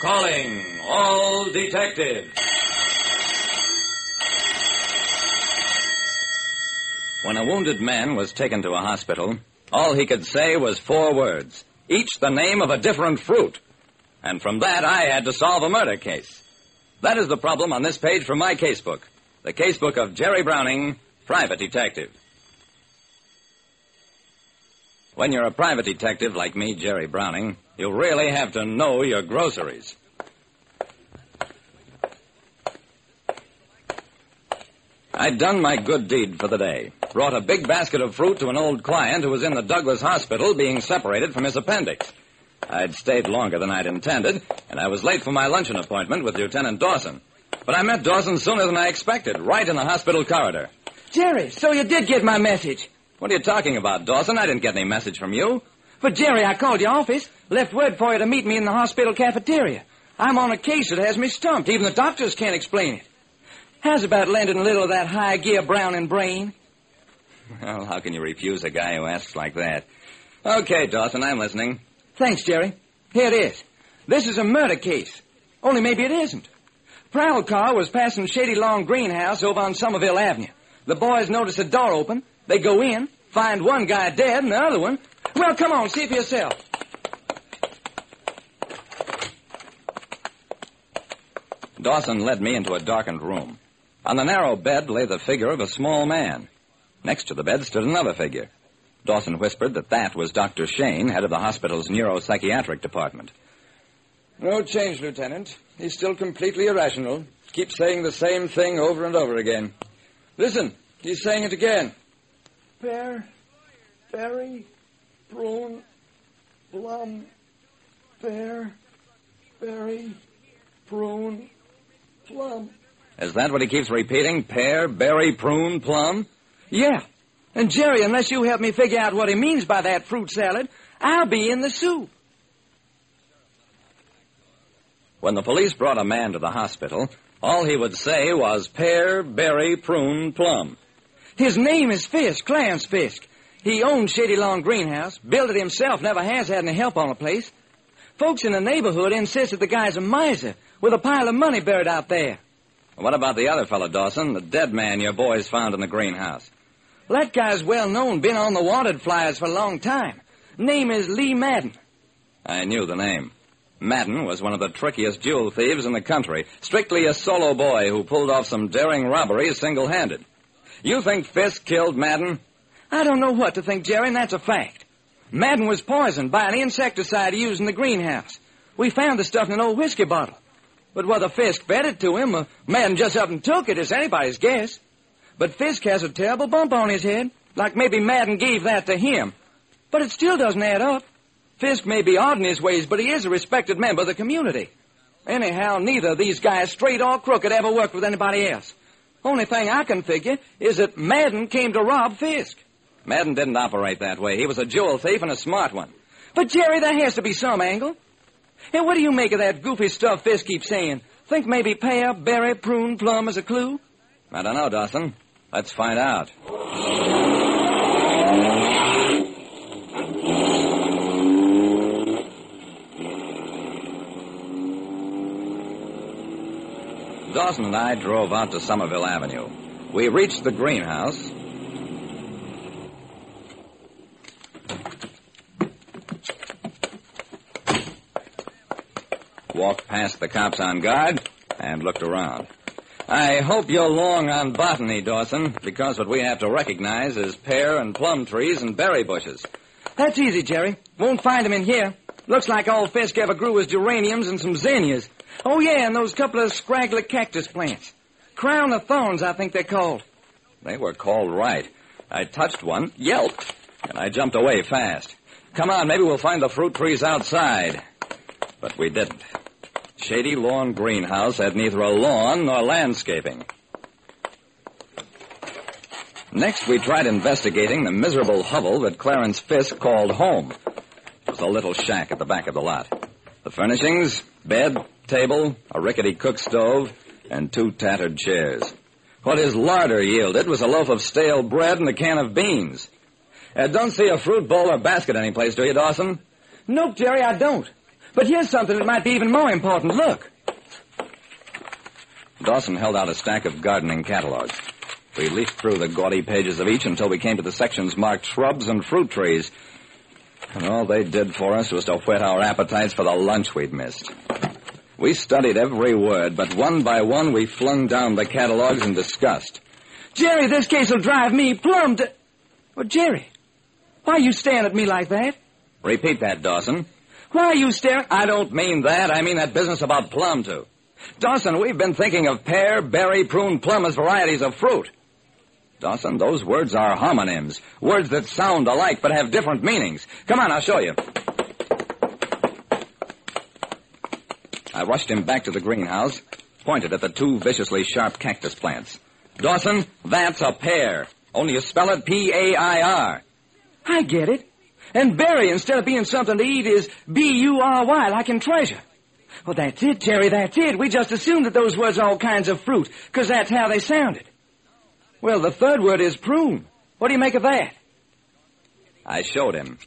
Calling all detectives. When a wounded man was taken to a hospital, all he could say was four words, each the name of a different fruit. And from that, I had to solve a murder case. That is the problem on this page from my casebook. The casebook of Jerry Browning, private detective. When you're a private detective like me, Jerry Browning, you really have to know your groceries. I'd done my good deed for the day. Brought a big basket of fruit to an old client who was in the Douglas Hospital being separated from his appendix. I'd stayed longer than I'd intended, and I was late for my luncheon appointment with Lieutenant Dawson. But I met Dawson sooner than I expected, right in the hospital corridor. Jerry, so you did get my message. What are you talking about, Dawson? I didn't get any message from you. But, Jerry, I called your office, left word for you to meet me in the hospital cafeteria. I'm on a case that has me stumped. Even the doctors can't explain it. How's about lending a little of that high gear Browning brain? Well, how can you refuse a guy who asks like that? Okay, Dawson, I'm listening. Thanks, Jerry. Here it is. This is a murder case. Only maybe it isn't. Prowl car was passing Shady Lawn Greenhouse over on Somerville Avenue. The boys notice a door open. They go in, find one guy dead and the other one. Well, come on, see for yourself. Dawson led me into a darkened room. On the narrow bed lay the figure of a small man. Next to the bed stood another figure. Dawson whispered that that was Dr. Shane, head of the hospital's neuropsychiatric department. No change, Lieutenant. He's still completely irrational. Keeps saying the same thing over and over again. Listen, he's saying it again. Pear, berry, prune, plum, pear, berry, prune, plum. Is that what he keeps repeating? Pear, berry, prune, plum? Yeah. And Jerry, unless you help me figure out what he means by that fruit salad, I'll be in the soup. When the police brought a man to the hospital, all he would say was pear, berry, prune, plum. His name is Fisk, Clarence Fisk. He owns Shady Lawn Greenhouse, built it himself, never has had any help on the place. Folks in the neighborhood insist that the guy's a miser with a pile of money buried out there. What about the other fellow, Dawson, the dead man your boys found in the greenhouse? Well, that guy's well known, been on the wanted flyers for a long time. Name is Lee Madden. I knew the name. Madden was one of the trickiest jewel thieves in the country, strictly a solo boy who pulled off some daring robberies single-handed. You think Fisk killed Madden? I don't know what to think, Jerry, and that's a fact. Madden was poisoned by an insecticide used in the greenhouse. We found the stuff in an old whiskey bottle. But whether Fisk fed it to him or Madden just up and took it is anybody's guess. But Fisk has a terrible bump on his head, like maybe Madden gave that to him. But it still doesn't add up. Fisk may be odd in his ways, but he is a respected member of the community. Anyhow, neither of these guys, straight or crooked, ever worked with anybody else. Only thing I can figure is that Madden came to rob Fisk. Madden didn't operate that way. He was a jewel thief and a smart one. But, Jerry, there has to be some angle. Hey, what do you make of that goofy stuff Fisk keeps saying? Think maybe pear, berry, prune, plum is a clue? I don't know, Dawson. Let's find out. Dawson and I drove out to Somerville Avenue. We reached the greenhouse. Walked past the cops on guard and looked around. I hope you're long on botany, Dawson, because what we have to recognize is pear and plum trees and berry bushes. That's easy, Jerry. Won't find 'em in here. Looks like all Fisk ever grew was geraniums and some zinnias. Oh, yeah, and those couple of scraggly cactus plants. Crown of thorns, I think they're called. They were called right. I touched one, yelped, and I jumped away fast. Come on, maybe we'll find the fruit trees outside. But we didn't. Shady Lawn Greenhouse had neither a lawn nor landscaping. Next, we tried investigating the miserable hovel that Clarence Fisk called home. It was a little shack at the back of the lot. The furnishings, bed, table, a rickety cook stove, and two tattered chairs. What his larder yielded was a loaf of stale bread and a can of beans. Uh, don't see a fruit bowl or basket anyplace, do you, Dawson? Nope, Jerry, I don't. But here's something that might be even more important. Look. Dawson held out a stack of gardening catalogs. We leafed through the gaudy pages of each until we came to the sections marked shrubs and fruit trees. And all they did for us was to whet our appetites for the lunch we'd missed. We studied every word, but one by one we flung down the catalogs in disgust. Jerry, this case will drive me plumb to... Well, Jerry, why are you staring at me like that? Repeat that, Dawson. Why are you staring... I don't mean that. I mean that business about plum, too. Dawson, we've been thinking of pear, berry, prune, plum as varieties of fruit. Dawson, those words are homonyms. Words that sound alike but have different meanings. Come on, I'll show you. I rushed him back to the greenhouse, pointed at the two viciously sharp cactus plants. Dawson, that's a pear. Only you spell it P-A-I-R. I get it. And berry, instead of being something to eat, is B-U-R-Y, like in treasure. Well, that's it, Jerry, that's it. We just assumed that those words are all kinds of fruit, because that's how they sounded. Well, the third word is prune. What do you make of that? I showed him.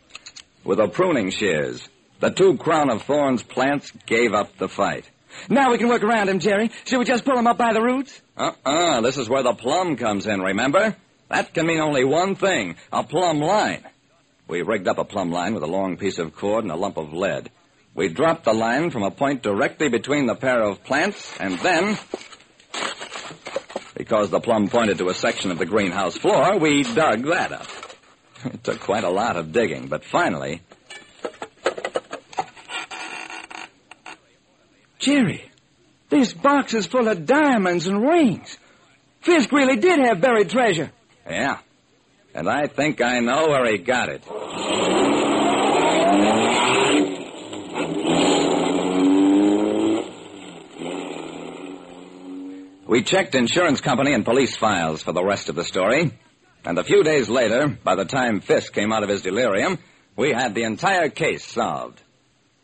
With a pruning shears, the two crown of thorns plants gave up the fight. Now we can work around him, Jerry. Should we just pull him up by the roots? Uh-uh. This is where the plumb comes in, remember? That can mean only one thing, a plumb line. We rigged up a plumb line with a long piece of cord and a lump of lead. We dropped the line from a point directly between the pair of plants, and then, because the plumb pointed to a section of the greenhouse floor, we dug that up. It took quite a lot of digging, but finally. Jerry, this box is full of diamonds and rings. Fisk really did have buried treasure. Yeah. And I think I know where he got it. We checked insurance company and police files for the rest of the story. And a few days later, by the time Fisk came out of his delirium, we had the entire case solved.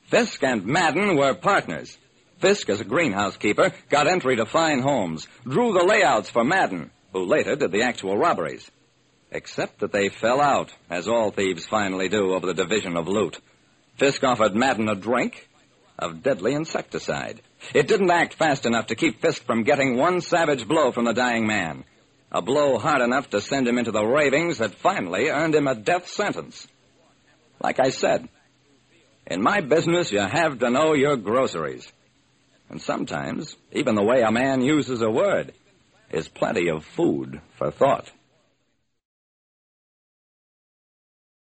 Fisk and Madden were partners. Fisk, as a greenhouse keeper, got entry to fine homes, drew the layouts for Madden, who later did the actual robberies. Except that they fell out, as all thieves finally do over the division of loot. Fisk offered Madden a drink of deadly insecticide. It didn't act fast enough to keep Fisk from getting one savage blow from the dying man. A blow hard enough to send him into the ravings that finally earned him a death sentence. Like I said, in my business, you have to know your groceries. And sometimes, even the way a man uses a word is plenty of food for thought.